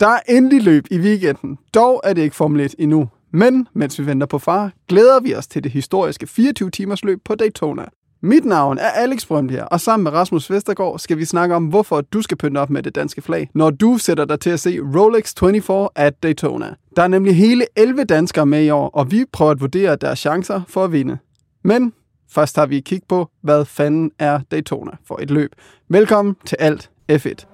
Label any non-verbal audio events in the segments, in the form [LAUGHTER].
Der er endelig løb i weekenden. Dog er det ikke Formel 1 endnu. Men mens vi venter på far, glæder vi os til det historiske 24-timers løb på Daytona. Mit navn er Alex Brøndbjerg, og sammen med Rasmus Vestergaard skal vi snakke om, hvorfor du skal pynte op med det danske flag, når du sætter dig til at se Rolex 24 at Daytona. Der er nemlig hele 11 danskere med i år, og vi prøver at vurdere deres chancer for at vinde. Men først har vi et kig på, hvad fanden er Daytona for et løb. Velkommen til Alt F1.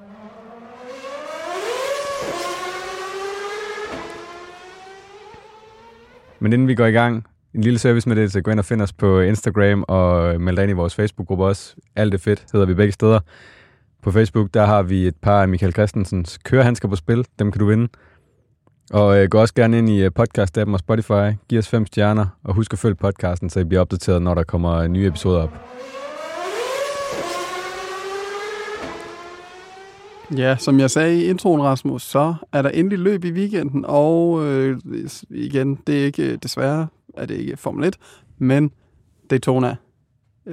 Men inden vi går i gang, en lille service med det, så gå ind og find os på Instagram og øh, meld dig ind i vores Facebook-gruppe også. Alt det fedt, hedder vi begge steder. På Facebook, der har vi et par af Michael Christensens kørehandsker på spil. Dem kan du vinde. Og øh, gå også gerne ind i øh, podcast-appen og Spotify. Giv os fem stjerner, og husk at følge podcasten, så I bliver opdateret, når der kommer øh, nye episoder op. Ja, som jeg sagde i introen, Rasmus, så er der endelig løb i weekenden, og øh, igen, det er ikke, desværre er det ikke Formel 1, men Daytona.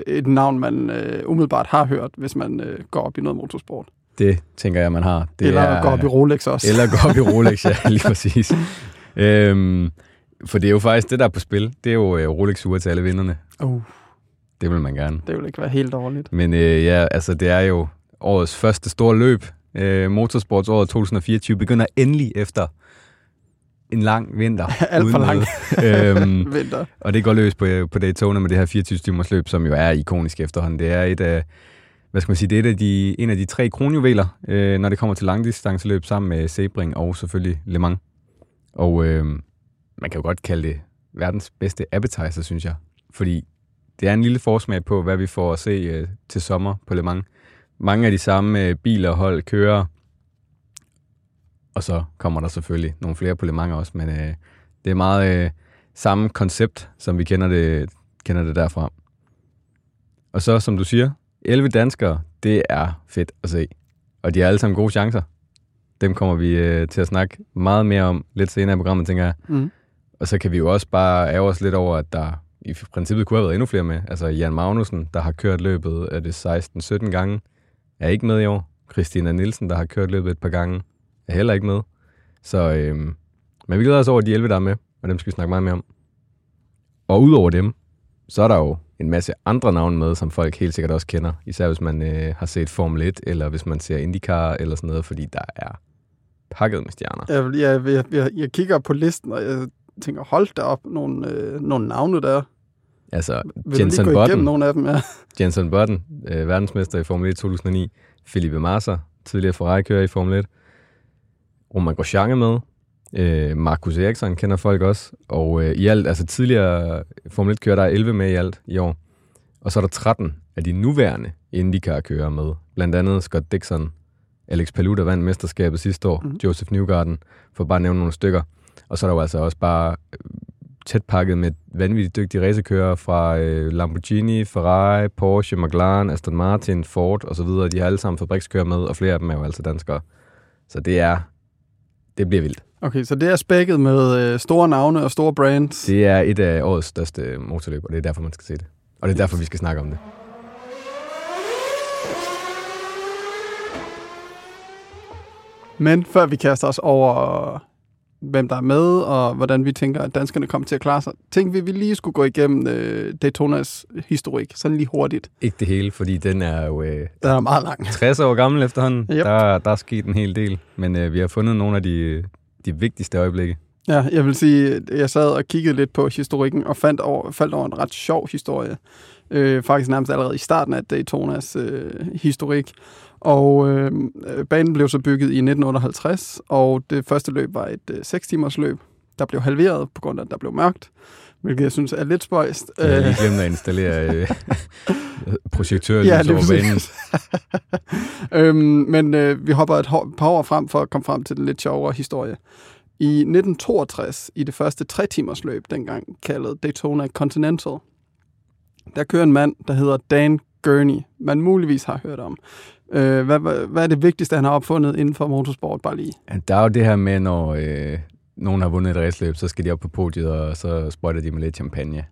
Et navn, man øh, umiddelbart har hørt, hvis man øh, går op i noget motorsport. Det tænker jeg, man har. Det eller er, går op i Rolex også. Eller går op i Rolex, ja, lige præcis. øhm, for det er jo faktisk det, der er på spil. Det er jo øh, Rolex-ure til alle vinderne. Uh, Det vil man gerne. det vil ikke være helt dårligt. Men øh, ja, altså det er jo årets første store løb. Øh, motorsportsåret 2024 begynder endelig efter en lang vinter. [LAUGHS] Alt for lang. [LAUGHS] øhm, [LAUGHS] Vinter. og det går løs på, på Daytona med det her 24 timers løb, som jo er ikonisk efterhånden. Det er et af, hvad skal man sige, det er et af de, en af de tre kronjuveler, øh, når det kommer til langdistanceløb sammen med Sebring og selvfølgelig Le Mans. Og øh, man kan jo godt kalde det verdens bedste appetizer, synes jeg. Fordi det er en lille forsmag på, hvad vi får at se øh, til sommer på Le Mans. Mange af de samme øh, biler og hold kører, og så kommer der selvfølgelig nogle flere på Le Mans også, men øh, det er meget øh, samme koncept, som vi kender det, kender det derfra. Og så, som du siger, 11 danskere, det er fedt at se. Og de har alle sammen gode chancer. Dem kommer vi øh, til at snakke meget mere om lidt senere i programmet, tænker jeg. Mm. Og så kan vi jo også bare ære os lidt over, at der i princippet kunne have været endnu flere med. Altså Jan Magnussen, der har kørt løbet, er det 16-17 gange, er ikke med i år. Christina Nielsen, der har kørt løbet et par gange, er heller ikke med. Så, øhm, men vi glæder os over de 11, der er med, og dem skal vi snakke meget mere om. Og udover dem, så er der jo en masse andre navne med, som folk helt sikkert også kender. Især hvis man øh, har set Formel 1, eller hvis man ser IndyCar eller sådan noget, fordi der er pakket med stjerner. Jeg, jeg, jeg, jeg, jeg kigger på listen, og jeg tænker, hold da op, nogle, øh, nogle navne der. Altså, Vil Jenson du lige gå Button, nogle af dem? Ja. [LAUGHS] Jenson Button, øh, verdensmester i Formel 1 2009. Felipe Massa, tidligere Ferrari-kører i Formel 1. Roman Grosjean er med. Øh, Marcus Eriksson kender folk også. Og øh, i alt, altså tidligere Formel 1-kører, der er 11 med i alt i år. Og så er der 13 af de nuværende IndyCar-kører med. Blandt andet Scott Dixon, Alex Palou, der vandt mesterskabet sidste år, Mhm. mm. Joseph Newgarden, for bare at nævne nogle stykker. Og så er der jo altså også bare øh, tæt pakket med vanvittigt dygtige racerkører fra øh, Lamborghini, Ferrari, Porsche, McLaren, Aston Martin, Ford osv. De har alle sammen fabrikskører med, og flere af dem er jo altså danskere. Så det er, det bliver vildt. Okay, så det er spækket med øh, store navne og store brands. Det er et af årets største motorløb, og det er derfor, man skal se det. Og det er derfor, vi skal snakke om det. Men før vi kaster os over, hvem der er med, og hvordan vi tænker, at danskerne kommer til at klare sig, tænkte vi, vi lige skulle gå igennem øh, Daytonas historik, sådan lige hurtigt. Ikke det hele, fordi den er jo øh, Den er meget lang. 60 år gammel efterhånden. Yep. Der, der er sket en hel del, men øh, vi har fundet nogle af de, de vigtigste øjeblikke. Ja, jeg vil sige, jeg sad og kiggede lidt på historikken, og fandt over, faldt over en ret sjov historie. Øh, faktisk nærmest allerede i starten af Daytonas øh, historik. Og øh, banen blev så bygget i 1958, og det første løb var et øh, 6 timers løb, der blev halveret på grund af, at der blev mørkt, hvilket jeg synes er lidt spøjst. Jeg har lige glemt at [LAUGHS] installere øh, projektørlys Ja, over banen. [LAUGHS] øhm, men øh, vi hopper et par år frem for at komme frem til den lidt sjovere historie. I 1962, i det første tre timers løb, dengang kaldet Daytona Continental, der kører en mand, der hedder Dan Gurney, man muligvis har hørt om. Øh, hvad, hvad, hvad er det vigtigste, han har opfundet inden for motorsport, bare lige? Der er jo det her med, når øh, nogen har vundet et raceløb, så skal de op på podiet, og så sprøjter de med lidt champagne.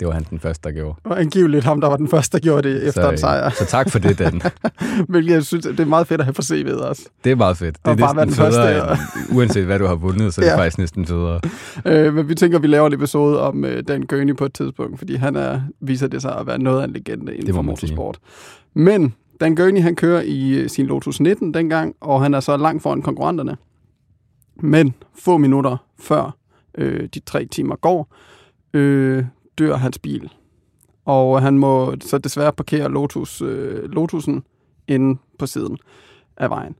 Det var han den første, der gjorde. Og angiveligt ham, der var den første, der gjorde det efter så, en sejr. Så tak for det, Dan. [LAUGHS] Hvilket jeg synes, det er meget fedt at have på CV'et også. Det er meget fedt. Det er Og bare være den første, end, uanset hvad du har vundet, så er det faktisk næsten federe. [LAUGHS] Øh, men vi tænker, at vi laver en episode om øh, Dan Gurney på et tidspunkt, fordi han er, viser det sig at være noget af en legende inden for sige. motorsport. Men Dan Gurney, han kører i øh, sin Lotus 19 dengang, og han er så langt foran konkurrenterne. Men få minutter før øh, de tre timer går, øh, dør hans bil. Og han må så desværre parkere Lotus, øh, Lotusen inde på siden af vejen.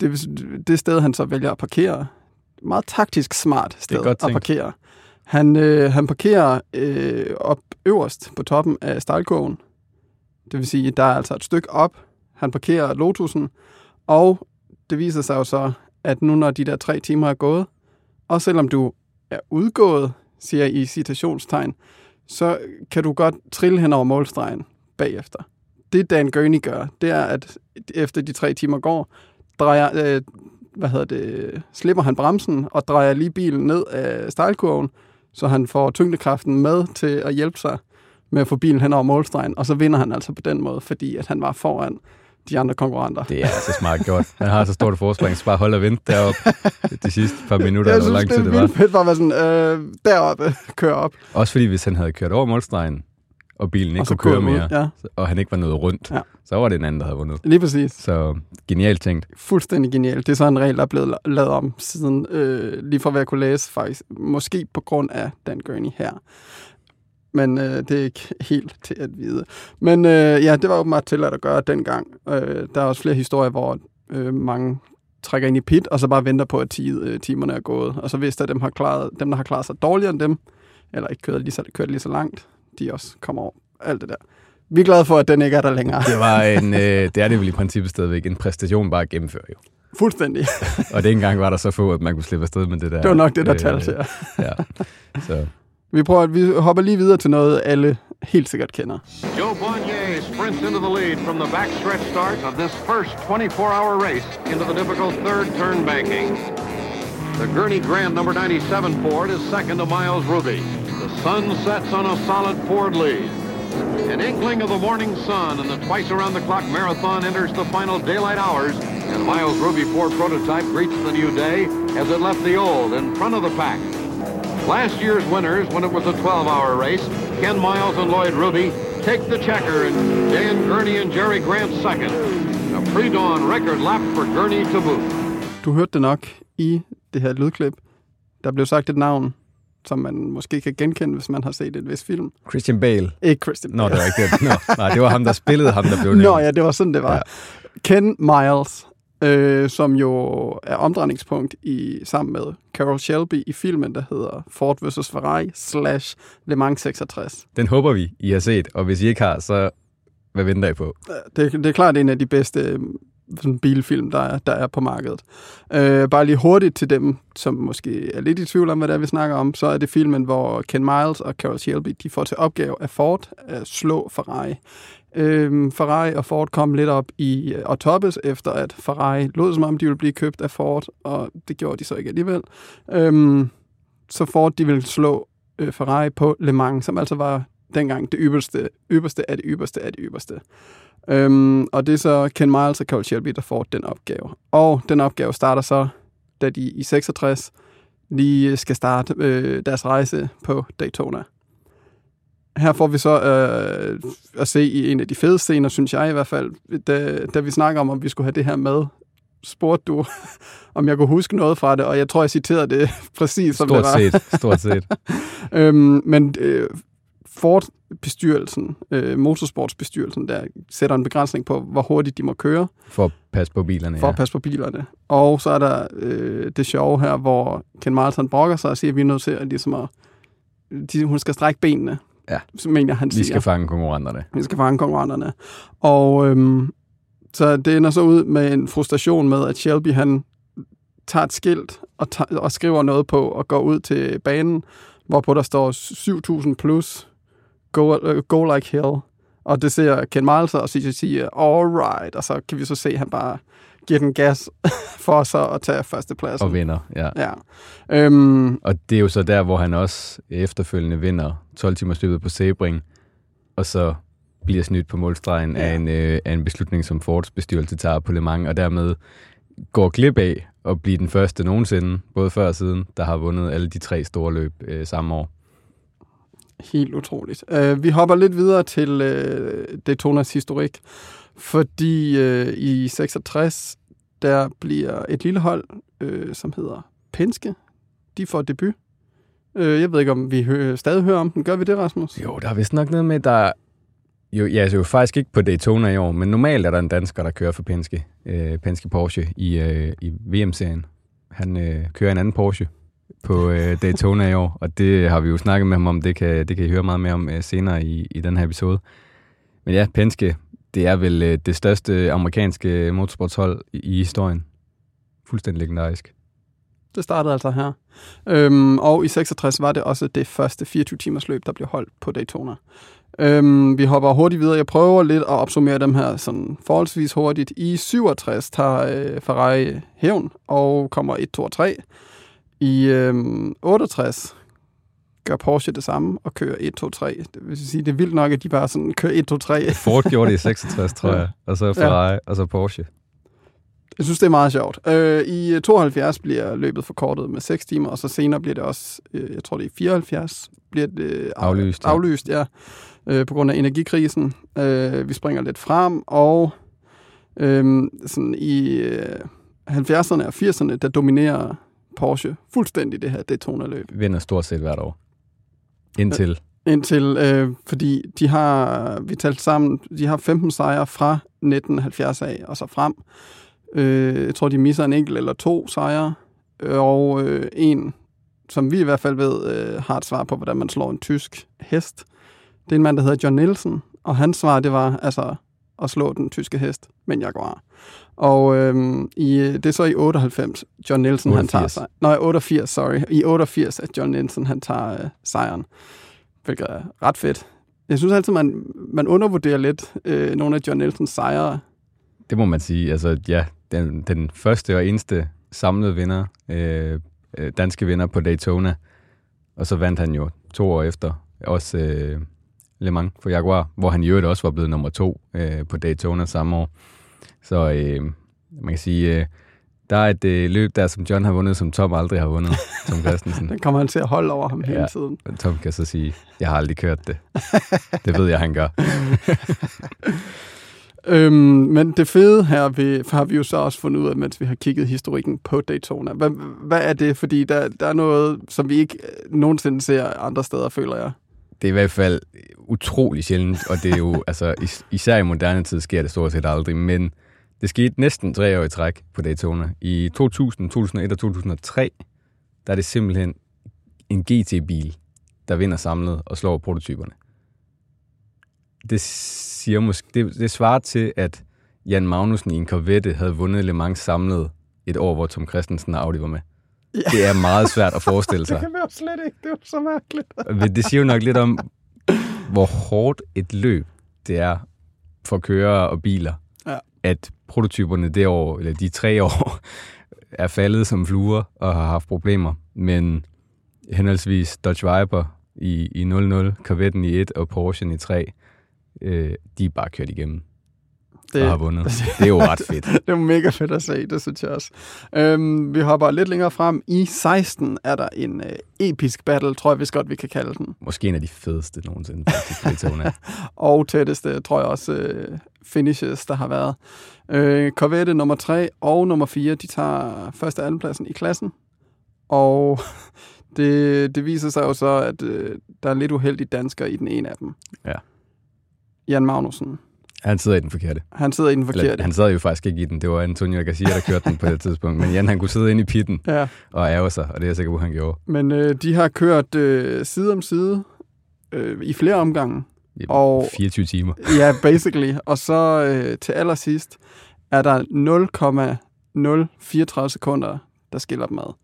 Det, det sted, han så vælger at parkere, meget taktisk smart sted at parkere. Han, øh, han parkerer øh, op øverst på toppen af stejlkurven. Det vil sige, der er altså et stykke op. Han parkerer Lotusen, og det viser sig jo så, at nu når de der tre timer er gået, og selvom du er udgået, siger i citationstegn, så kan du godt trille hen over målstregen bagefter. Det Dan Gurney gør, det er, at efter de tre timer går, drejer, øh, hvad hedder det, slipper han bremsen og drejer lige bilen ned af stejlkurven, så han får tyngdekraften med til at hjælpe sig med at få bilen hen over målstregen, og så vinder han altså på den måde, fordi at han var foran de andre konkurrenter. Det er så smart gjort. Han har så stort forspring, så bare hold og vent deroppe de sidste par minutter, jeg eller hvor synes, lang det tid er det var. fedt bare at være sådan, øh, deroppe, kør op. Også fordi, hvis han havde kørt over målstregen, og bilen ikke og kunne køre kører mere, ud. Ja, og han ikke var nået rundt, Ja. så var det en anden, der havde vundet. lige præcis. Så genialt tænkt. Fuldstændig genialt. Det er så en regel, der er blevet la- lavet om siden, øh, lige fra hvad jeg kunne læse faktisk. Måske på grund af Dan Gurney her. Men øh, det er ikke helt til at vide. Men øh, ja, det var åbenbart til at gøre dengang. Øh, der er også flere historier, hvor øh, mange trækker ind i pit, og så bare venter på, at ti, øh, timerne er gået. Og så hvis der dem, har klaret, dem, der har klaret sig dårligere end dem, eller ikke kørt lige så, kørt lige så langt, de også kommer over. Alt det der. Vi er glade for, at den ikke er der længere. Det var en, [LAUGHS] øh, det er det vel i princippet stadigvæk, en præstation bare at gennemføre jo. Fuldstændig. Og det engang var der så få, at man kunne slippe afsted med det der. Det var nok det, der øh, talte til. Ja. Så Vi prøver, vi hopper lige videre til noget, alle helt sikkert kender. Joe Bonnier sprints into the lead from the backstretch start of this first 24-hour race into the difficult third turn banking. The Gurney Grand number 97 Ford is second to Miles Ruby. The sun sets on a solid Ford lead. An inkling of the morning sun and the twice around the clock marathon enters the final daylight hours and Miles Ruby Ford prototype greets the new day as it left the old in front of the pack. Last year's winners, when it was a 12-hour race, Ken Miles and Lloyd Ruby, take the checker, and Dan Gurney and Jerry Grant second. A pre-dawn record lap for Gurney to boot. Du hørte det nok i det her lydklip. Der blev sagt et navn, som man måske kan genkende, hvis man har set et vis film. Christian Bale. Ikke Christian Nå, Bale. det var ikke det. Nå, nej, det var ham, der spillede ham, der blev nævnt. Nå ja, det var sådan, det var. Ja. Ja. Ken Miles, øh, som jo er omdrejningspunkt i, sammen med Carol Shelby i filmen, der hedder Ford vs. Ferrari slash Le Mans 66. Den håber vi, I har set, og hvis I ikke har, så hvad venter I på? Det, det er klart en af de bedste øh, sådan bilfilm, der er, der er på markedet. Øh, bare lige hurtigt til dem, som måske er lidt i tvivl om, hvad det er, vi snakker om, så er det filmen, hvor Ken Miles og Carol Shelby, de får til opgave af Ford at slå Ferrari. Øh, Ferrari og Ford kom lidt op i øh, og toppes, efter at Ferrari lod som om, de ville blive købt af Ford, og det gjorde de så ikke alligevel. Øh, så Ford, de ville slå øh, Ferrari på Le Mans, som altså var dengang det ypperste, ypperste af det ypperste af det ypperste. Øhm, og det er så Ken Miles og Carol Shelby, der får den opgave. Og den opgave starter så, da de i 66 lige skal starte øh, deres rejse på Daytona. Her får vi så øh, at se i en af de fede scener, synes jeg i hvert fald, da, da vi snakker om, om vi skulle have det her med, spurgte du, [LAUGHS] om jeg kunne huske noget fra det, og jeg tror, jeg citerede det [LAUGHS] præcis, som Stort det var. set, stort set. [LAUGHS] Øhm, men øh, Ford-bestyrelsen, øh, motorsportsbestyrelsen, der sætter en begrænsning på, hvor hurtigt de må køre, For at passe på bilerne, for ja. at passe på bilerne. Og så er der øh, det sjove her, hvor Ken han brokker sig og siger, at vi er nødt til at, ligesom at de, hun skal strække benene. Ja. Mener han Vi siger. skal fange konkurrenterne. Vi skal fange konkurrenterne. Og øhm, så det ender så ud med en frustration med, at Shelby han tager et skilt og, tager, og skriver noget på og går ud til banen, hvorpå der står 7.000 plus, go, uh, go like hell. Og det ser Ken Miles og siger all right, og så kan vi så se, at han bare giver den gas [LAUGHS] for så at tage førstepladsen. Og vinder, ja. Ja. Øhm, Og det er jo så der, hvor han også efterfølgende vinder 12 timers løbet på Sebring, og så bliver snydt på målstregen ja. Af, en, øh, af en beslutning, som Fords bestyrelse tager på Le Mans, og dermed går glip af at blive den første nogensinde, både før og siden, der har vundet alle de tre store løb øh, samme år. Helt utroligt. Uh, vi hopper lidt videre til uh, Daytonas historik, fordi øh, i 66, der bliver et lille hold, øh, som hedder Penske, de får debut. Øh, jeg ved ikke, om vi hø- stadig hører om den. Gør vi det, Rasmus? Jo, der er vist nok noget med, der... Jo, ja, altså jo faktisk ikke på Daytona i år, men normalt er der en dansker, der kører for Penske, øh, Penske Porsche i, øh, i VM-serien. Han øh, kører en anden Porsche på øh, Daytona i år, og det har vi jo snakket med ham om. Det kan, det kan I høre meget mere om øh, senere i, i den her episode. Men ja, Penske, det er vel øh, det største amerikanske motorsportshold i, i historien. Fuldstændig legendarisk. Det startede altså her. Øhm, og i 66 var det også det første 24-timers løb, der blev holdt på Daytona. Øhm, vi hopper hurtigt videre. Jeg prøver lidt at opsummere dem her sådan forholdsvis hurtigt. I 67 tager øh, Ferrari hævn og kommer 1, 2 og 3. I øhm, 68 gør Porsche det samme og kører 1, 2, 3. Det vil sige, det er vildt nok, at de bare sådan kører 1, 2, 3. Ford gjorde det i 66, tror Ja. jeg, og så Ferrari, og så Porsche. Jeg synes, det er meget sjovt. Øh, I 72 bliver løbet forkortet med 6 timer, og så senere bliver det også, øh, jeg tror det er i 74, bliver det øh, af- Aflyst, ja. aflyst ja, øh, på grund af energikrisen. Øh, vi springer lidt frem, og øh, sådan i øh, 70'erne og 80'erne, der dominerer Porsche fuldstændig det her Daytona-løb. Vinder stort set hvert år. Indtil øh, Indtil, øh, fordi de har, vi talte sammen, de har 15 sejre fra 1970 af og så frem. Øh, jeg tror, de misser en enkelt eller to sejre, og øh, en, som vi i hvert fald ved, øh, har et svar på, hvordan man slår en tysk hest. Det er en mand, der hedder John Nielsen, og hans svar, det var altså at slå den tyske hest med en Jaguar. Og øhm, i, det er så i 98, John Nielsen han tager 88. sig. Nej, 88, sorry. I 88, at John Nielsen han tager øh, sejren, hvilket er ret fedt. Jeg synes altid, man, man undervurderer lidt øh, nogle af John Nielsens sejre. Det må man sige. Altså, ja, den, den første og eneste samlede vinder, øh, øh, danske vinder på Daytona. Og så vandt han jo to år efter også øh, Le Mans for Jaguar, hvor han i øvrigt også var blevet nummer to øh, på Daytona samme år. Så øh, man kan sige, øh, der er et øh, løb der, som John har vundet, som Tom aldrig har vundet, [LAUGHS] Tom Christensen. Den kommer han til at holde over ham hele Ja. tiden. Og Tom kan så sige, jeg har aldrig kørt det. Det ved jeg, han gør. [LAUGHS] Øhm, men det fede her ved, har vi jo så også fundet ud af, mens vi har kigget historikken på Daytona. Hvad, hvad er det? Fordi der, der er noget, som vi ikke øh, nogensinde ser andre steder, føler jeg. Det er i hvert fald utrolig sjældent, og det er jo, [LAUGHS] altså, is- især i moderne tid sker det stort set aldrig, men det skete næsten tre år i træk på Daytona. I 2000, 2001 og 2003, der er det simpelthen en GT-bil, der vinder samlet og slår prototyperne. Det siger måske, det, det svarer til, at Jan Magnussen i en Corvette havde vundet Le Mans samlet et år, hvor Tom Christensen og Audi var med. Ja. [LAUGHS] Det er meget svært at forestille [LAUGHS] sig. Det kan vi jo slet ikke. Det er jo så mærkeligt. Men Det siger jo nok lidt om, hvor hårdt et løb det er for kører og biler. Ja. At prototyperne det år, eller de tre år, [LAUGHS] er faldet som fluer og har haft problemer. Men henholdsvis Dodge Viper i, i 0-0, Corvette'en i 1 og Porsche i 3, øh, de er bare kørt igennem Det, og har vundet. [LAUGHS] Det er jo ret fedt. det er mega fedt at se, det synes jeg også. Øhm, vi hopper lidt længere frem. I 16 er der en øh, episk battle, tror jeg vist godt, vi kan kalde den. Måske en af de fedeste nogensinde, faktisk. [LAUGHS] Og tætteste, tror jeg også, øh, finishes, der har været. Øh, Corvette nummer 3 og nummer 4, de tager første og andenpladsen i klassen. Og [LAUGHS] det, det viser sig jo så, at øh, der er lidt uheldige danskere i den ene af dem. Ja. Jan Magnussen. Han sidder i den forkerte. Han sidder i den forkerte. Eller, han sad jo faktisk ikke i den. Det var Antonio Garcia, der kørte den på det tidspunkt. Men Jan, han kunne sidde inde i pitten Ja, og ærge sig, og det er jeg sikker på, han gjorde. men øh, de har kørt øh, side om side øh, i flere omgange. I Og- 24 timer. Ja, basically. Og så øh, til allersidst er der 0,034 sekunder, der skiller dem ad.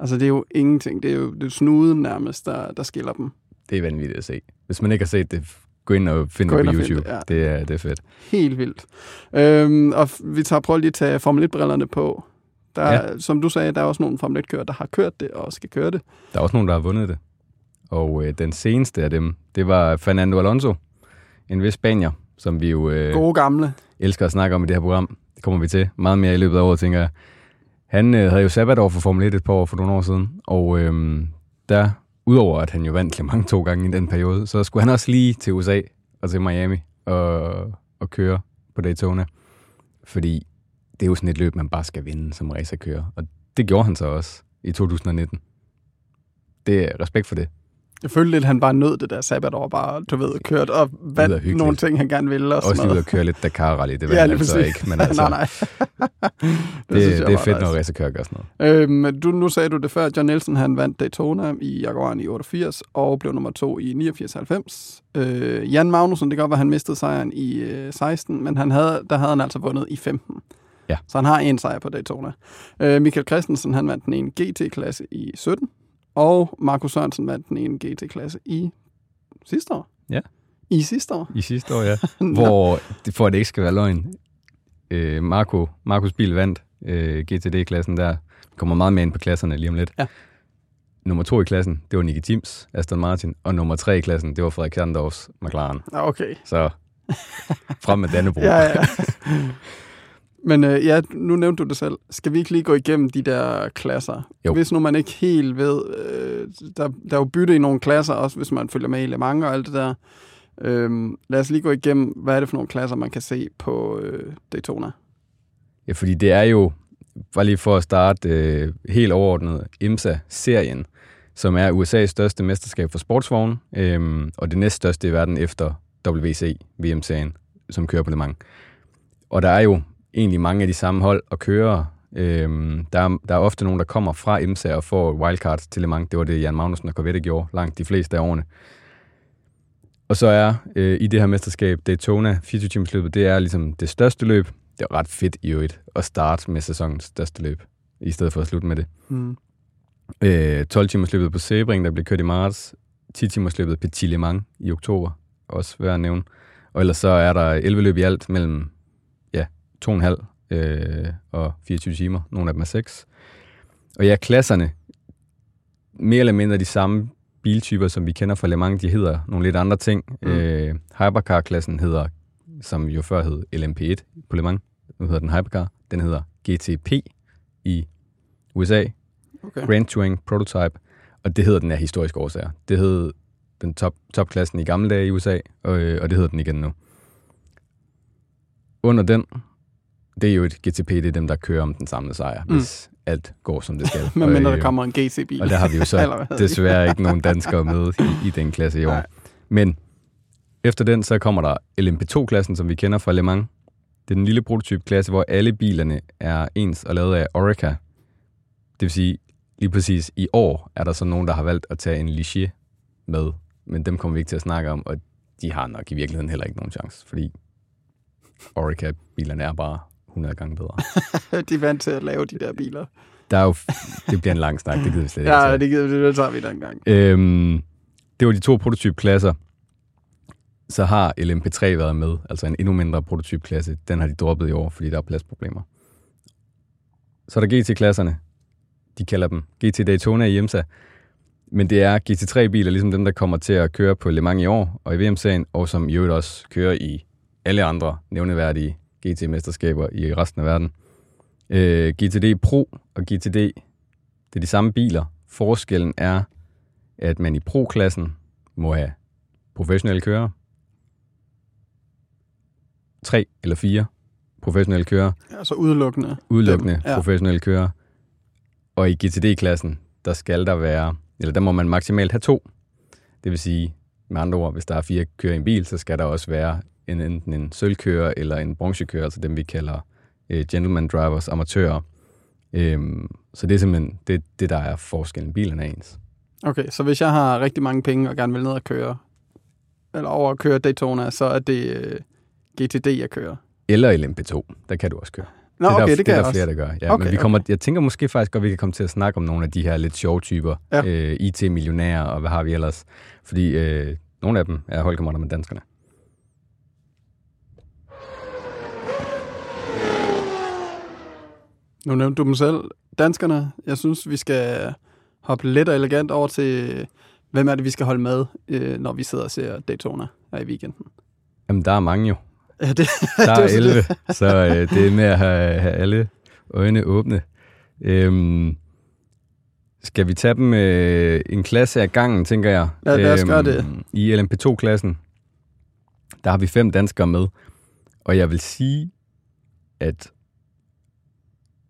Altså, det er jo ingenting. Det er jo, det er snuden nærmest, der, der skiller dem. Det er vanvittigt at se. Hvis man ikke har set det, gå ind og finde Gå det på og find YouTube. det, det, er, det er fedt. Helt vildt. Øhm, og vi tager prøv lige at tage Formel 1-brillerne på. Der, ja. Som du sagde, der er også nogle Formel 1-kører, der har kørt det og skal køre det. Der er også nogen, der har vundet det. Og øh, den seneste af dem, det var Fernando Alonso, en vis spanier, som vi jo øh, Gode gamle. elsker at snakke om i det her program. Det kommer vi til meget mere i løbet af året, tænker jeg. Han øh, havde jo sabbatår for Formel 1 et par år for nogle år siden, og øh, der, udover at han jo vandt Le Mans to gange i den periode, så skulle han også lige til USA og til Miami og, og køre på Daytona. Fordi det er jo sådan et løb, man bare skal vinde som racerkører. Og det gjorde han så også i 2019. Det er respekt for det. Jeg følte lidt, at han bare nød det der sabbatår, bare, du ved, kørt og vandt nogle ting, han gerne ville. Og Også sådan lige ud noget. at køre lidt Dakar-rally, det [LAUGHS] var Ja, han altså præcis. ikke. Men [LAUGHS] altså, nej, nej. [LAUGHS] det, det, det er fedt, nice. når racerkører gør sådan noget. Øhm, du, nu sagde du det før, John Nielsen han vandt Daytona i Jaguaren i 88 og blev nummer to i 89-90. Øh, Jan Magnussen, det kan godt være, han mistede sejren i øh, 16, men han havde, der havde han altså vundet i 15. Ja. Så han har en sejr på Daytona. Øh, Michael Christensen, han vandt den ene GT-klasse i 17, og Markus Sørensen vandt den ene GT-klasse i sidste år. Ja. I sidste år. I sidste år, ja. [LAUGHS] Hvor, for at det ikke skal være løgn, øh, Marco, Markus bil vandt øh, GTD-klassen der. Kommer meget mere ind på klasserne lige om lidt. Ja. Nummer to i klassen, det var Nicky Tims, Aston Martin. Og nummer tre i klassen, det var Frederik Kjerndorfs McLaren. Okay. Så frem med Dannebro. [LAUGHS] Ja, ja. [LAUGHS] Men øh, ja, nu nævnte du det selv. Skal vi ikke lige gå igennem de der klasser? Jo. Hvis nu man ikke helt ved, øh, der, der er jo bytte i nogle klasser, også hvis man følger med i Le Mans og alt det der. Øhm, lad os lige gå igennem, hvad er det for nogle klasser, man kan se på øh, Daytona? Ja, fordi det er jo, bare lige for at starte øh, helt overordnet, IMSA-serien, som er USA's største mesterskab for sportsvogne, øh, og det næststørste i verden efter WC, VM-serien, som kører på Le Mans. Og der er jo egentlig mange af de samme hold og kører. Øh, der, er, der er ofte nogen, der kommer fra IMSA og får wildcard til Le Mans. Det var det, Jan Magnussen og Corvette gjorde langt de fleste af årene. Og så er øh, i det her mesterskab Daytona 24 timers løbet, det er ligesom det største løb. Det er ret fedt i øvrigt at starte med sæsonens største løb, i stedet for at slutte med det. Mm. Øh, 12 timers løbet på Sebring, der blev kørt i marts. 10 timers løbet Petit Le Mans i oktober, også værd at nævne. Og ellers så er der 11 løb i alt mellem 2,5 øh, og 24 timer. Nogle af dem er 6. Og ja, klasserne, mere eller mindre de samme biltyper, som vi kender fra Le Mans, de hedder nogle lidt andre ting. Mm. Øh, Hypercar-klassen hedder, som jo før hed LMP1 på Le Mans, nu hedder den Hypercar, den hedder GTP i USA, Okay. Grand Touring Prototype, og det hedder den af historiske årsager. Det hed den top, topklassen i gamle dage i USA, og, øh, og det hedder den igen nu. Under den, det er jo et GTP, det er dem, der kører om den samlede sejr, Mm. hvis alt går, som det skal. [LAUGHS] Men Og, mindre der øh, kommer en GT-bil. Og der har vi jo [LAUGHS] så desværre ikke nogen danskere med i, i den klasse i år. Nej. Men efter den, så kommer der LMP2-klassen, som vi kender fra Le Mans. Det er den lille prototype-klasse, hvor alle bilerne er ens og lavet af Orica. Det vil sige, lige præcis i år er der så nogen, der har valgt at tage en Ligier med. Men dem kommer vi ikke til at snakke om, og de har nok i virkeligheden heller ikke nogen chance, fordi Orica-bilerne er bare 100 gange bedre. [LAUGHS] De er vant til at lave de der biler. Der er jo, det bliver en lang snak, det gider vi slet ikke. Ja, det, gider det tager vi den gang. Øhm, det var de to prototypklasser. Så har LMP3 været med, altså en endnu mindre prototypklasse. Den har de droppet i år, fordi der er pladsproblemer. Så er der GT-klasserne. De kalder dem GT Daytona i IMSA. Men det er GT3-biler, ligesom dem, der kommer til at køre på Le Mans i år og i VM-serien, og som i øvrigt også kører i alle andre nævneværdige GT-mesterskaber i resten af verden. Øh, GTD Pro og GTD, det er de samme biler. Forskellen er, at man i Pro-klassen må have professionelle kører. Tre eller fire professionelle kører, Altså udelukkende. udelukkende Dem, ja. professionelle kører. Og i GTD-klassen, der skal der være, eller der må man maksimalt have to. Det vil sige, med andre ord, hvis der er fire kører i en bil, så skal der også være en, enten en sølvkører eller en bronzekører, altså dem vi kalder øh, gentleman drivers, amatører. Øhm, så det er simpelthen det, det, der er forskellen. Bilerne er ens. Okay, så hvis jeg har rigtig mange penge og gerne vil ned og køre, eller over at køre Daytona, så er det øh, GTD, jeg kører. Eller LMP2, der kan du også køre. Nå, det er okay, der, det kan er jeg der også. flere, der gør. Ja, Okay, men vi kommer, okay. jeg tænker måske faktisk godt, at vi kan komme til at snakke om nogle af de her lidt sjove typer. Ja. Øh, IT-millionærer og hvad har vi ellers. Fordi øh, nogle af dem er holdkammerater med danskerne. Nu nævnte du dem selv. Danskerne, jeg synes, vi skal hoppe lidt og elegant over til, hvem er det, vi skal holde med, øh, når vi sidder og ser Daytona her i weekenden. Jamen, der er mange jo. Ja, det, [LAUGHS] [LAUGHS] Der er så 11, det. så øh, det er med at have, have alle øjne åbne. Øhm, skal vi tage dem øh, en klasse af gangen, tænker jeg? Ja, lad os gøre det. I LMP2-klassen, der har vi fem danskere med. Og jeg vil sige, at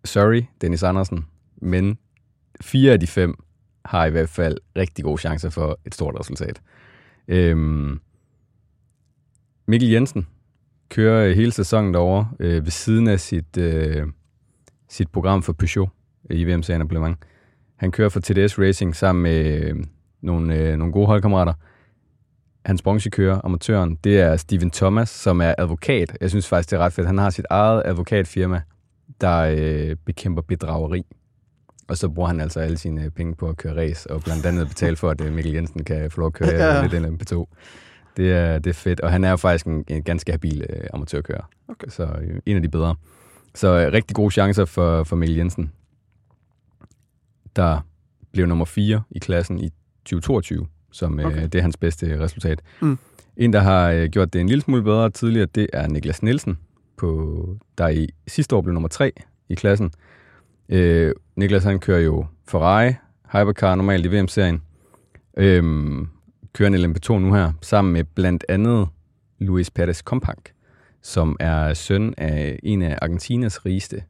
sorry, Dennis Andersen, men fire af de fem har i hvert fald rigtig gode chancer for et stort resultat. Øhm, Mikkel Jensen kører øh, hele sæsonen derovre øh, ved siden af sit, øh, sit program for Peugeot øh, i VM-serien af Han kører for TDS Racing sammen med øh, nogle, øh, nogle gode holdkammerater. Hans branchekører, amatøren, det er Steven Thomas, som er advokat. Jeg synes faktisk, det er ret fedt. Han har sit eget advokatfirma, der øh, bekæmper bedrageri. Og så bruger han altså alle sine penge på at køre race, og blandt andet betale for, at øh, Mikkel Jensen kan få lov at køre [LAUGHS] ja. lidt LMP2. Det er, det er fedt, og han er jo faktisk en, en ganske habil øh, amatørkører. Okay. Så øh, en af de bedre. Så øh, rigtig gode chancer for, for Mikkel Jensen, der blev nummer 4 i klassen i 2022, som øh, Okay. det er hans bedste resultat. Mm. En, der har øh, gjort det en lille smule bedre tidligere, det er Niklas Nielsen, på, der i sidste år blev nummer 3 i klassen. Øh, Niklas han kører jo Ferrari, Hypercar normalt i VM-serien. Øhm, kører en LMP2 nu her, sammen med blandt andet Luis Perez Companc, som er søn af en af Argentinas rigeste.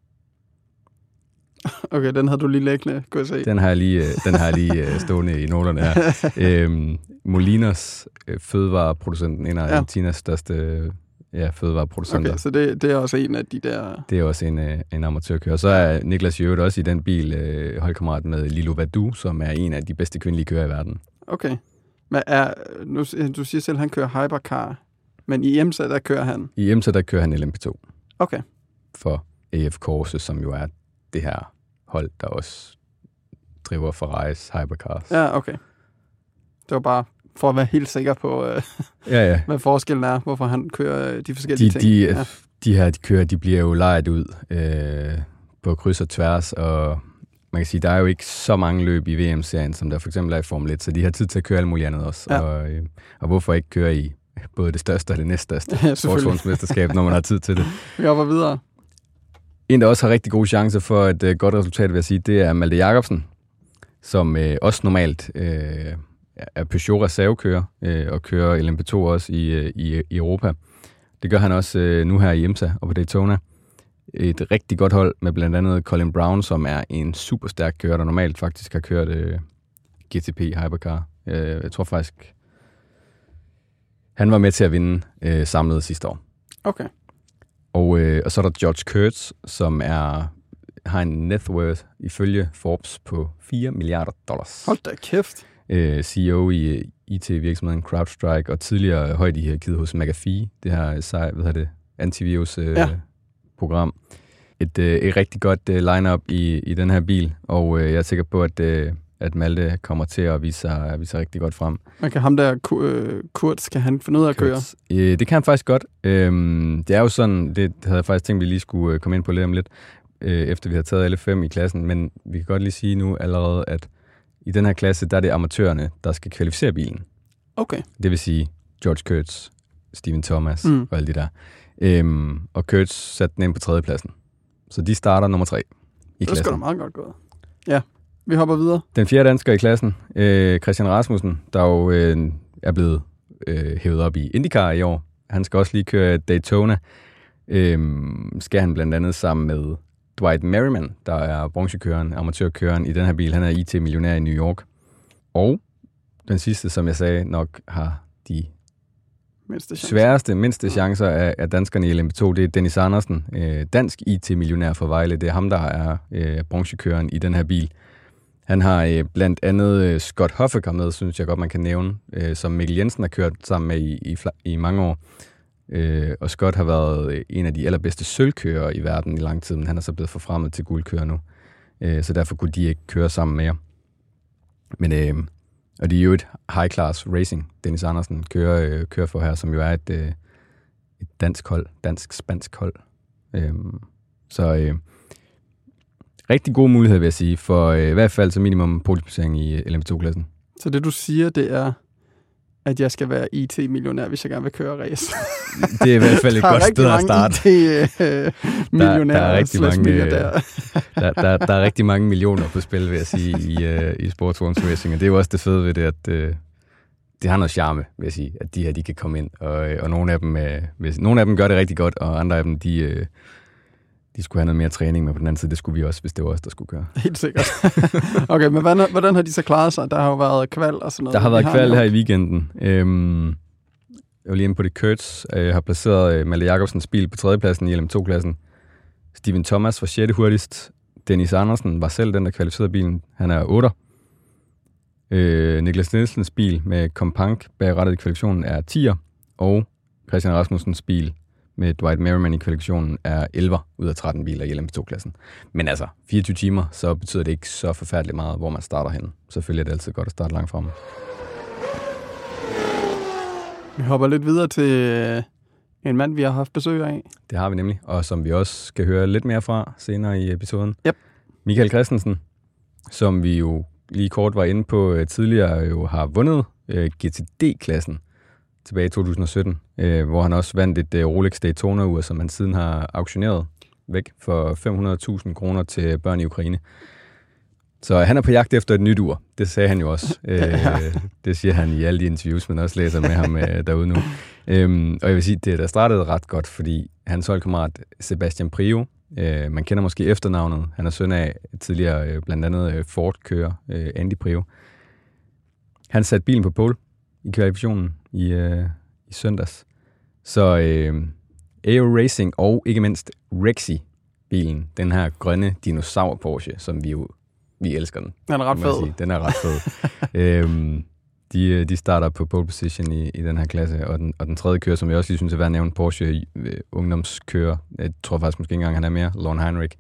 [LAUGHS] Okay, den havde du lige læggende, kunne jeg se. Den har jeg lige, øh, den har jeg lige øh, stående i noterne her. [LAUGHS] øhm, Molinos, øh, fødevareproducenten, en af Ja. Argentinas største øh, ja, fødevareproducenter. Okay, så det, det er også en af de der... Det er også en, øh, en amatørkører. Så er Niklas øvrigt også i den bil øh, holdkammerat med Lilo Vadu, som er en af de bedste kvindelige kører i verden. Okay. Men er, nu, du siger selv, at han kører hypercar, men i IMSA, der kører han... I EMSA, der kører han LMP2 Okay, for AF Corse, som jo er det her hold, der også driver Ferraris Hypercars. ja, okay. Det var bare for at være helt sikker på, øh, ja. ja. [LAUGHS] hvad forskellen er, hvorfor han kører øh, de forskellige De, ting. de, ja. de her, de kører, de bliver jo lejet ud øh, på kryds og tværs, og man kan sige, der er jo ikke så mange løb i VM-serien, som der for eksempel er i Formel 1, så de har tid til at køre alt muligt andet også. Ja. Og, øh, og hvorfor ikke køre i både det største og det næststørste [LAUGHS] Ja, sportsvognsmesterskab, når man har tid til det. [LAUGHS] Vi hopper videre. En, der også har rigtig gode chancer for et øh, godt resultat, vil jeg sige, det er Malte Jacobsen, som øh, også normalt øh, er Peugeot reservekører øh, og kører LMP2 også i, øh, i, i Europa. Det gør han også øh, nu her i IMSA og på Daytona. Et rigtig godt hold med blandt andet Colin Brown, som er en super stærk kører, der normalt faktisk har kørt øh, GTP Hypercar. Øh, jeg tror faktisk, han var med til at vinde øh, samlet sidste år. Okay. Og, øh, og så er der George Kurtz, som er, har en net worth ifølge Forbes på 4 milliarder dollars. Hold da kæft. Øh, CEO i øh, IT-virksomheden CrowdStrike og tidligere højt i hierarkiet hos McAfee, det her sej, hvad hedder det, antivirus øh, Ja. Et, øh, et rigtig godt øh, line-up i, i den her bil, og øh, jeg er sikker på, at, øh, at Malte kommer til at vise sig, vise sig rigtig godt frem. Man kan ham der, Ku- øh, Kurt, kan han finde ud af at køre? Øh, det kan han faktisk godt. Øhm, det er jo sådan, det havde jeg faktisk tænkt, at vi lige skulle øh, komme ind på lidt om lidt, øh, efter vi har taget alle fem i klassen, men vi kan godt lige sige nu allerede, at i den her klasse, der er det amatørerne, der skal kvalificere bilen. Okay. Det vil sige George Kurtz, Steven Thomas Mm. og alle de der. Øhm, og Kurtz satte den ind på tredjepladsen. Så de starter nummer tre i Det er sgu da klassen. meget godt gået. Ja, vi hopper videre. Den fjerde dansker i klassen, øh, Christian Rasmussen, der jo øh, er blevet øh, hævet op i IndyCar i år. Han skal også lige køre Daytona. Øh, skal han blandt andet sammen med Dwight Merriman, der er bronzekøren, amatørkøren i den her bil. Han er IT-millionær i New York. Og den sidste, som jeg sagde, nok har de Mindste sværeste, mindste chancer af, af danskerne i LMP2, det er Dennis Andersen, øh, dansk IT-millionær fra Vejle. Det er ham, der er øh, bronzekøren i den her bil. Han har øh, blandt andet øh, Scott Hoffecker med, synes jeg godt, man kan nævne, øh, som Mikkel Jensen har kørt sammen med i, i, i mange år. Øh, og Scott har været øh, en af de allerbedste sølvkører i verden i lang tid, men han er så blevet forfremmet til guldkører nu. Øh, så derfor kunne de ikke køre sammen mere. Men, øh, og det er jo et high-class racing, Dennis Andersen kører, øh, kører for her, som jo er et, øh, et dansk hold, dansk-spansk hold. Øh, så øh, rigtig gode muligheder, vil jeg sige, for øh, i hvert fald som minimum podiumsplacering i øh, LMP2-klassen. Så det, du siger, det er, at jeg skal være IT-millionær, hvis jeg gerne vil køre race. Det er i hvert fald et [LAUGHS] godt sted at starte. IT-millionær der, der, er rigtig mange, øh, der. der, der, der er rigtig mange millioner på spil, vil jeg sige, i, uh, i racing. Og det er jo også det fede ved det, at uh, det har noget charme, vil jeg sige, at de her de kan komme ind. Og, og nogle, af dem, uh, hvis, nogle af dem gør det rigtig godt, og andre af dem, de, uh, de skulle have noget mere træning, men på den anden side, det skulle vi også, hvis det var os, der skulle køre. Helt sikkert. [LAUGHS] okay, men hvordan, hvordan har de så klaret sig? Der har jo været kval og sådan noget. Der har været kval her i weekenden. Øhm, jeg var lige inde på det. Kurtz øh, har placeret øh, Malte Jacobsens bil på tredjepladsen i LM2-klassen. Steven Thomas var 6. hurtigst. Dennis Andersen var selv den, der kvalificerede bilen. Han er 8. Øh, Niklas Nielsens bil med Compank bag rettet i kvalifikationen er 10'er. Og Christian Rasmussens bil med Dwight Merriman i kvalifikationen er 11 ud af 13 biler i LMP2-klassen. Men altså, 24 timer, så betyder det ikke så forfærdeligt meget, hvor man starter hen. Selvfølgelig er det altid godt at starte langt fremme. Vi hopper lidt videre til øh, en mand, vi har haft besøg af. Det har vi nemlig, og som vi også skal høre lidt mere fra senere i episoden. Yep. Michael Christensen, som vi jo lige kort var inde på øh, tidligere, jo har vundet øh, GTD-klassen tilbage i 2017, øh, hvor han også vandt et øh, Rolex Daytona-ur, som han siden har auktioneret væk for 500.000 kroner til børn i Ukraine. Så han er på jagt efter et nyt ur. Det sagde han jo også. [LAUGHS] øh, det siger han i alle de interviews, man også læser med ham øh, derude nu. Øhm, og jeg vil sige, det der startede ret godt, fordi hans holdkammerat Sebastian Prio, øh, man kender måske efternavnet, han er søn af tidligere øh, blandt andet øh, Ford-kører øh, Andy Prio. Han satte bilen på pole i kvalifikationen i, øh, i søndags. Så øh, AO Racing og ikke mindst Rexy-bilen, den her grønne dinosaur Porsche, som vi jo vi elsker den. Den er ret fed. Sige. Den er ret fed. øhm, de, øh, de starter på pole position i, i den her klasse, og den, og den tredje kører, som jeg også lige synes er værd at nævne, Porsche øh, ungdomskører, jeg tror faktisk måske ikke engang, han er mere, Lorne Heinrich,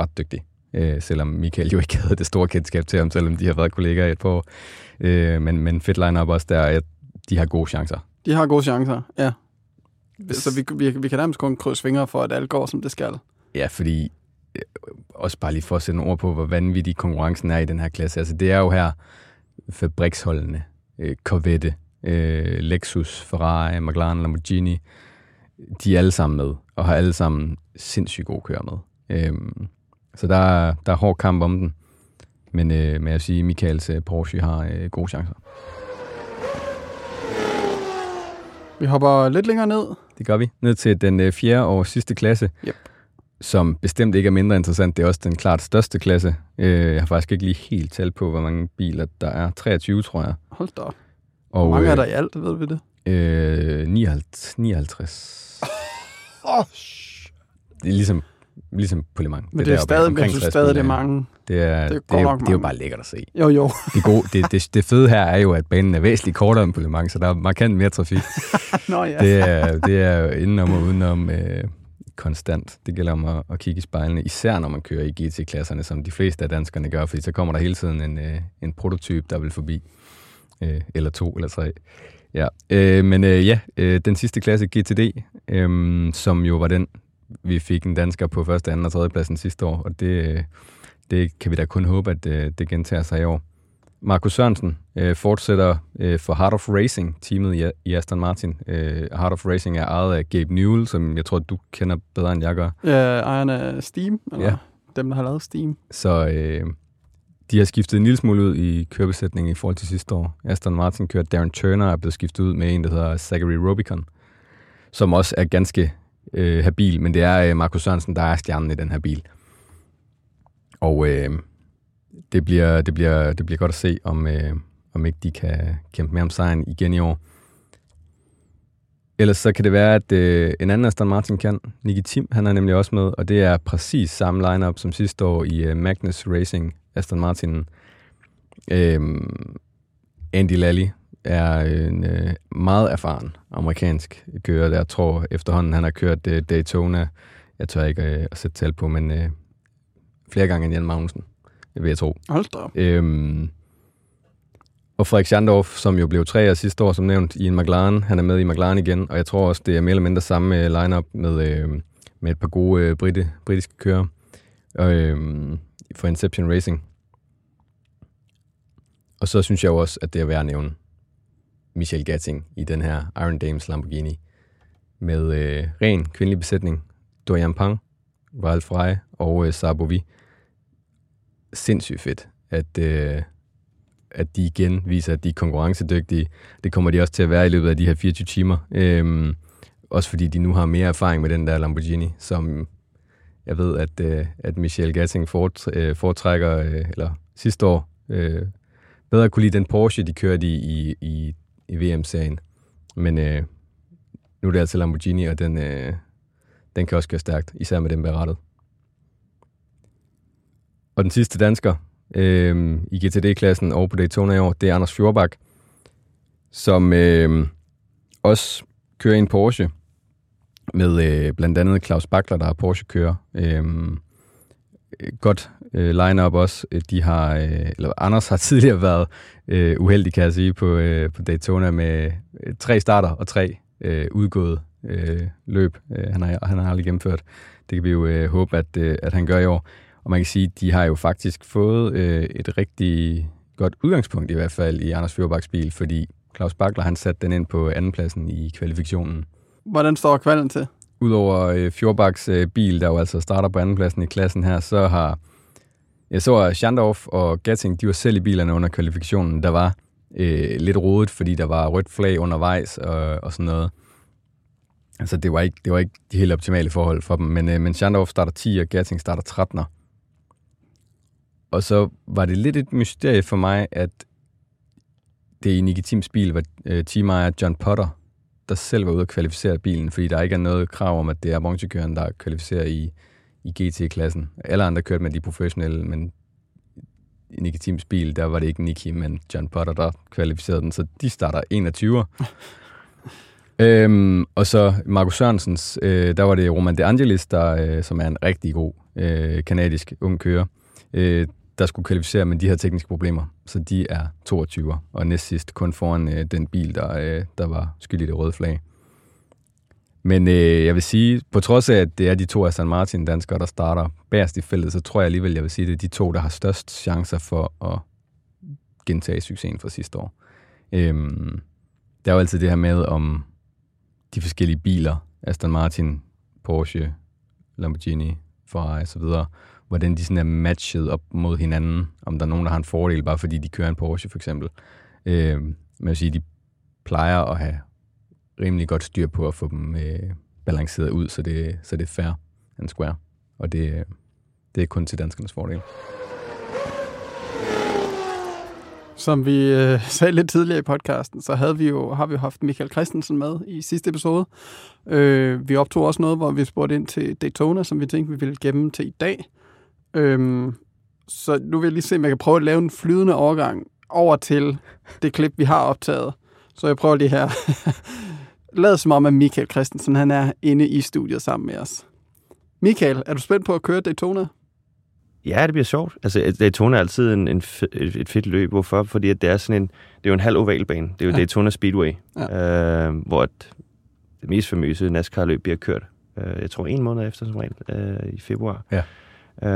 ret dygtig. Øh, selvom Michael jo ikke havde det store kendskab til ham, selvom de har været kollegaer i et par år. Øh, men, men fedt line-up også der, at de har gode chancer. De har gode chancer, ja. Så vi, vi, vi kan nærmest kun krydse fingre for, at alt går, som det skal. Ja, fordi øh, også bare lige for at sætte ord på, hvor vanvittig konkurrencen er i den her klasse. Altså, det er jo her fabriksholdene, øh, Corvette, øh, Lexus, Ferrari, McLaren, Lamborghini, de er alle sammen med, og har alle sammen sindssygt gode kører med. Øhm, så der, er, der er hård kamp om den. Men øh, med at sige, at Michaels øh, Porsche har øh, gode chancer. Vi hopper lidt længere ned. Det gør vi. Ned til den øh, fjerde og sidste klasse. Yep. Som bestemt ikke er mindre interessant. Det er også den klart største klasse. Øh, jeg har faktisk ikke lige helt tal på, hvor mange biler der er. 23, tror jeg. Hold da op. Og, hvor mange øh, er der i alt, ved vi det? Øh, 59. 59. Oh, det er ligesom ligesom på Le Mans. Men det, det er stadig, jeg synes stadig, det er mange. Det er, det er, det er, jo, det er jo bare lækkert at se. Jo, jo. det, gode, det, det, det fede her er jo, at banen er væsentligt kortere end på Le Mans, så der er markant mere trafik. [LAUGHS] Nå, ja. det, er, det er jo indenom og udenom øh, konstant. Det gælder om at, at kigge i spejlene, især når man kører i GT-klasserne, som de fleste af danskerne gør, fordi så kommer der hele tiden en, øh, en prototyp, der vil forbi. Øh, eller to, eller tre. Ja, øh, men øh, ja, øh, den sidste klasse GTD, øh, som jo var den, vi fik en dansker på første, anden og tredje pladsen sidste år, og det, det kan vi da kun håbe, at det, det gentager sig i år. Markus Sørensen øh, fortsætter øh, for Heart of Racing, teamet i, i Aston Martin. Øh, Heart of Racing er ejet af Gabe Newell, som jeg tror, du kender bedre end jeg gør. Ja, ejeren af Steam, eller ja. dem, der har lavet Steam. Så øh, de har skiftet en lille smule ud i kørebesætningen i forhold til sidste år. Aston Martin kører Darren Turner er blevet skiftet ud med en, der hedder Zachary Rubicon, som også er ganske øh, habil, men det er øh, Markus Sørensen, der er stjernen i den her bil. Og øh, det, bliver, det, bliver, det bliver godt at se, om, øh, om ikke de kan kæmpe med om sejren igen i år. Ellers så kan det være, at øh, en anden Aston Martin kan. Nicky Tim, han er nemlig også med, og det er præcis samme lineup som sidste år i øh, Magnus Racing Aston Martin. Øh, Andy Lally, er en øh, meget erfaren amerikansk kører, der jeg tror efterhånden, han har kørt øh, Daytona, jeg tør ikke øh, at sætte tal på, men øh, flere gange end Jan Magnussen, vil jeg tro. Hold da øhm, Og Frederik Schandorf, som jo blev tre af sidste år, som nævnt, i en McLaren. Han er med i McLaren igen, og jeg tror også, det er mere eller mindre samme øh, lineup med, øh, med et par gode øh, britte, britiske kører. øh, for Inception Racing. Og så synes jeg jo også, at det er værd at nævne Michel Gatting i den her Iron Dames Lamborghini med øh, ren kvindelig besætning. Dorian Pang, Ralph Frey og øh, Sarbovi. Sindssygt fedt, at, øh, at de igen viser, at de er konkurrencedygtige. Det kommer de også til at være i løbet af de her 24 timer. Øh, også fordi de nu har mere erfaring med den der Lamborghini, som jeg ved, at, øh, at Michel Gatting øh, foretrækker, øh, eller sidste år, øh, bedre kunne lide den Porsche, de kørte i, i, i, i VM-serien. Men øh, nu er det altså Lamborghini, og den, øh, den kan også køre stærkt, især med den berettet. Og den sidste dansker øh, i GTD-klassen og på Daytona i år, det er Anders Fjordbak, som øh, også kører i en Porsche med øh, blandt andet Claus Bakler, der er Porsche-kører. Øh, godt øh, line-up også. De har, øh, eller Anders har [LAUGHS] tidligere været øh, uheldig, kan jeg sige, på, øh, på Daytona med øh, tre starter og tre øh, udgået øh, løb. Øh, han, har, han har aldrig gennemført. Det kan vi jo øh, håbe, at, øh, at han gør i år. Og man kan sige, at de har jo faktisk fået øh, et rigtig godt udgangspunkt i hvert fald i Anders Fjordbaks bil, fordi Claus Bakler han satte den ind på andenpladsen i kvalifikationen. Hvordan står kvalen til? Udover øh, Fjordbaks øh, bil, der jo altså starter på andenpladsen i klassen her, så har jeg så, at Schandorf og Gatting, de var selv i bilerne under kvalifikationen. Der var øh, lidt rodet, fordi der var rødt flag undervejs og, og sådan noget. Altså, det var, ikke, det var ikke de helt optimale forhold for dem. Men, øh, men Schandorf starter 10, og Gatting starter 13. Og så var det lidt et mysterie for mig, at det i Nicky Teams bil var øh, teamejer John Potter, der selv var ude at kvalificere bilen, fordi der ikke er noget krav om, at det er Montekøren, der kvalificerer i, i GT-klassen. Alle andre kørte med de professionelle, men i Nicky Teams bil, der var det ikke Nicky, men John Potter, der kvalificerede den, så de starter 21. [LAUGHS] øhm, og så Markus Sørensens, øh, der var det Roman De Angelis, der, øh, som er en rigtig god øh, kanadisk ung kører, øh, der skulle kvalificere, men de havde tekniske problemer, så de er 22 og næst sidst kun foran øh, den bil, der, øh, der var skyld i det røde flag. Men øh, jeg vil sige, på trods af, at det er de to Aston Martin danskere, der starter bærest i feltet, så tror jeg alligevel, jeg vil sige, at det er de to, der har størst chancer for at gentage succesen fra sidste år. Øhm, der er jo altid det her med, om de forskellige biler, Aston Martin, Porsche, Lamborghini, Ferrari osv., hvordan de sådan er matchet op mod hinanden, om der er nogen, der har en fordel, bare fordi de kører en Porsche for eksempel. Øh, men jeg vil sige, de plejer at have rimelig godt styr på at få dem øh, balanceret ud, så det, så det er fair and square. Og det, øh, det er kun til danskernes fordel. Som vi øh, [LAUGHS] sagde lidt tidligere i podcasten, så havde vi jo, har vi jo haft Michael Christensen med i sidste episode. Øh, vi optog også noget, hvor vi spurgte ind til Daytona, som vi tænkte, vi ville gemme til i dag. Øh, så nu vil jeg lige se, om jeg kan prøve at lave en flydende overgang over til det klip, vi har optaget. Så jeg prøver lige her. [LAUGHS] Lad som om, at Michael Christensen han er inde i studiet sammen med os. Michael, er du spændt på at køre Daytona? Ja, det bliver sjovt. Altså, Daytona er altid en, en f- et fedt løb. Hvorfor? Fordi at det er sådan en, det er jo en halv ovalbane. Det er jo ja. Daytona Speedway, ja. øh, hvor et, det mest famøse NASCAR-løb bliver kørt. Øh, jeg tror en måned efter, som regel, øh, i februar. Ja.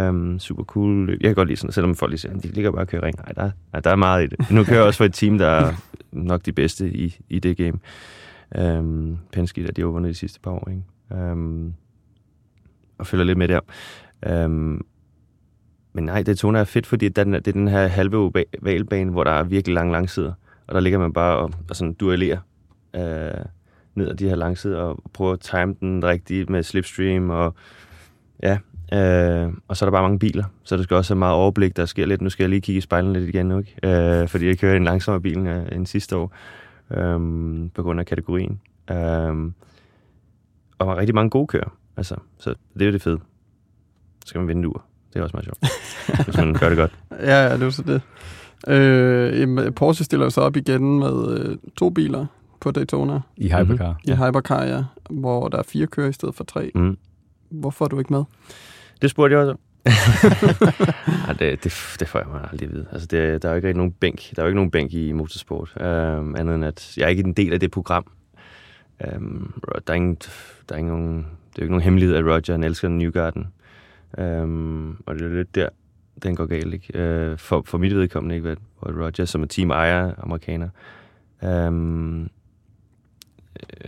Um, super cool løb. Jeg kan godt lide sådan, selvom folk lige siger, de ligger bare og kører ring. Nej, der, nej, der er meget i det. Nu kører jeg også for et team, der er nok de bedste i, i det game. Øhm, Penske, der de har vundet de sidste par år, ikke? Øhm, og følger lidt med der. Øhm, men nej, Daytona er fedt, fordi den, det er den her halve valbane, hvor der er virkelig lange langsider. Og der ligger man bare og, og sådan duellerer øh, ned ad de her langsider og prøver at time den rigtigt med slipstream og ja, Øh, og så er der bare mange biler, så der skal også have meget overblik. Der sker lidt, nu skal jeg lige kigge i spejlen lidt igen nu, ikke? Øh, fordi jeg kører en langsommere bil øh, end sidste år, øh, på grund af kategorien. Øh, og rigtig mange gode kører, altså, så det er jo det fede. Så skal man vinde ur. Det er også meget sjovt, [LAUGHS] hvis man gør det godt. Ja, ja, det er så det. Øh, Porsche stiller sig op igen med øh, to biler på Daytona. I Hypercar. Mm-hmm. I Hypercar, ja. Hvor der er fire kører i stedet for tre. Mm. Hvorfor er du ikke med? Det spurgte jeg også [LAUGHS] ja, det, det, det får jeg mig aldrig at vide. Altså, det, der er jo ikke nogen bænk. Der er jo ikke nogen bænk i motorsport. Øhm, andet end, at jeg er ikke en del af det program. Øhm, der, er ingen, der er ingen nogen, det er jo ikke nogen hemmelighed, at Roger han elsker Newgarden. Øhm, og det er lidt der, den går galt. Ikke? Øh, for, for mit vedkommende, ikke? Hvor Roger, som er team ejer, amerikaner, øhm, øh,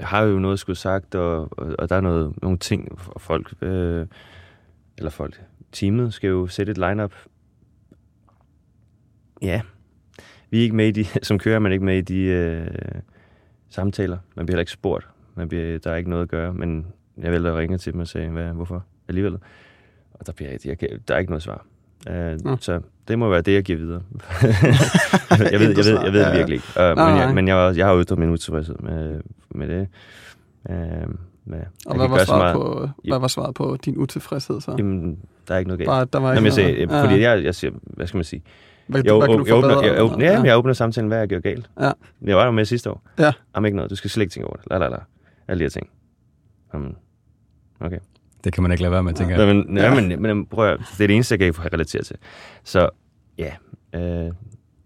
har jo noget skulle sagt, og, og, og der er noget, nogle ting, og folk, øh, eller folk, teamet skal jo sætte et lineup. Ja, vi er ikke med i de, [LAUGHS] som kører man ikke med i de øh, samtaler. Man bliver heller ikke spurgt. Man bliver, der er ikke noget at gøre, men jeg vælger at ringe til dem og sige, hvad, hvorfor alligevel. Og der, bliver, jeg, der er ikke noget svar. Uh, mm. Så det må være det, jeg giver videre. [LAUGHS] jeg, ved, jeg, ved, jeg ved det virkelig ikke. Uh, men jeg, men jeg, jeg har ytret min utilfredshed med, med det. Uh, med, og hvad var, svaret på, hvad var svaret på din utilfredshed så? Jamen, der er ikke noget galt. Bare, der var ikke Jamen, jeg siger, ja. Fordi jeg, jeg siger, hvad skal man sige? Hvad, jeg, hvad kan du jeg, åbner, jeg, åbner, ja, ja. jeg åbner samtalen, hvad jeg gjorde galt. Ja. Jeg var der med sidste år. Ja. Jamen ikke noget, du skal slet ikke tænke over det. La, la, la. Alle de her ting. Um, okay. Det kan man ikke lade være med, tænker jeg. Ja, men, ja. men, men prøv at, det er det eneste, jeg kan relatere til. Så ja, øh,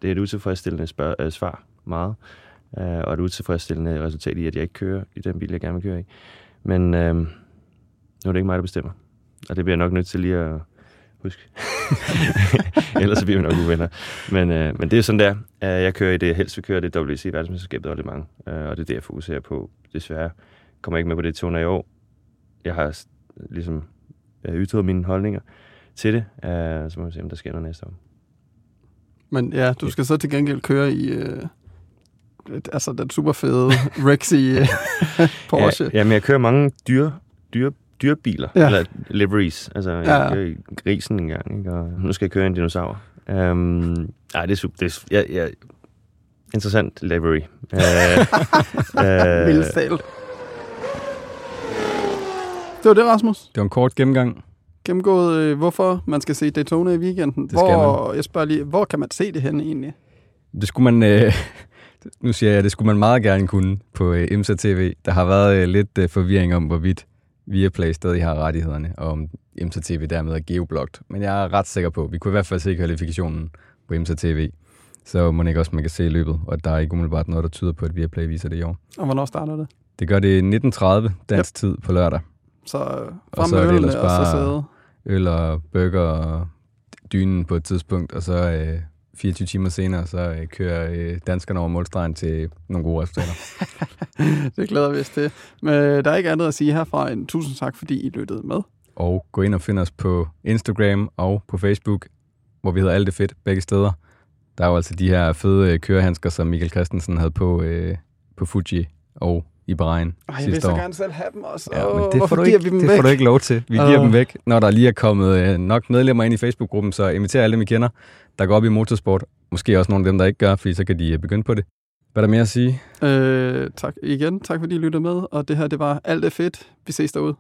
det er et utilfredsstillende spørg, øh, svar meget, øh, og et utilfredsstillende resultat i, at jeg ikke kører i den bil, jeg gerne vil køre i. Men øh, nu er det ikke mig, der bestemmer. Og det bliver jeg nok nødt til lige at huske. [LAUGHS] Ellers så bliver vi nok uvenner. Men, øh, men det er sådan der. Øh, jeg kører i det, jeg helst vil køre det WC verdensmesterskabet og det mange. Øh, og det er det, jeg fokuserer på. Desværre kommer jeg ikke med på det toner i år. Jeg har ligesom øh, ytret mine holdninger til det. Øh, så må vi se, om der sker noget næste år. Men ja, du skal så til gengæld køre i... Øh altså den super fede [LAUGHS] Rexy øh, [LAUGHS] Porsche. Ja, men jeg kører mange dyre, dyre, dyre biler, ja. eller liveries. Altså, jeg ja. kører grisen en gang, ikke? og nu skal jeg køre en dinosaur. Um, ej, det er super. Det er, ja, ja, interessant livery. [LAUGHS] uh, uh, det var det, Rasmus. Det var en kort gennemgang. Gennemgået, øh, hvorfor man skal se Daytona i weekenden. Det hvor, man. Jeg spørger lige, hvor kan man se det henne egentlig? Det skulle man... Øh, nu siger jeg, det skulle man meget gerne kunne på øh, IMSA TV. Der har været øh, lidt øh, forvirring om, hvorvidt Viaplay stadig har rettighederne, og om IMSA TV dermed er geoblocked. Men jeg er ret sikker på, vi kunne i hvert fald se kvalifikationen på IMSA TV. Så må ikke også, man kan se løbet, og der er ikke umiddelbart noget, der tyder på, at Viaplay viser det i år. Og hvornår starter det? Det gør det 19.30 dansk yep. tid på lørdag. Så frem og så med ølene, og så sidde. øl og burger og dynen på et tidspunkt, og så øh, 24 timer senere, så øh, kører øh, danskerne over målstregen til nogle gode resultater. [LAUGHS] det glæder vi os til. Men der er ikke andet at sige herfra end tusind tak, fordi I lyttede med. Og gå ind og find os på Instagram og på Facebook, hvor vi hedder Alt det fedt begge steder. Der er jo altså de her fede øh, kørehandsker, som Michael Christensen havde på, øh, på Fuji og i Bahrain Ej, jeg vil så gerne selv have dem også. Ja, men det, får du, ikke, vi dem det væk? får du ikke lov til. Vi giver dem væk, når der lige er kommet øh, nok medlemmer ind i Facebook-gruppen, så inviter alle dem, I kender, der går op i motorsport. Måske også nogle af dem, der ikke gør, fordi så kan de øh, begynde på det. Hvad er der mere at sige? Øh, tak igen. Tak fordi I lyttede med. Og det her, det var Alt er fedt. Vi ses derude.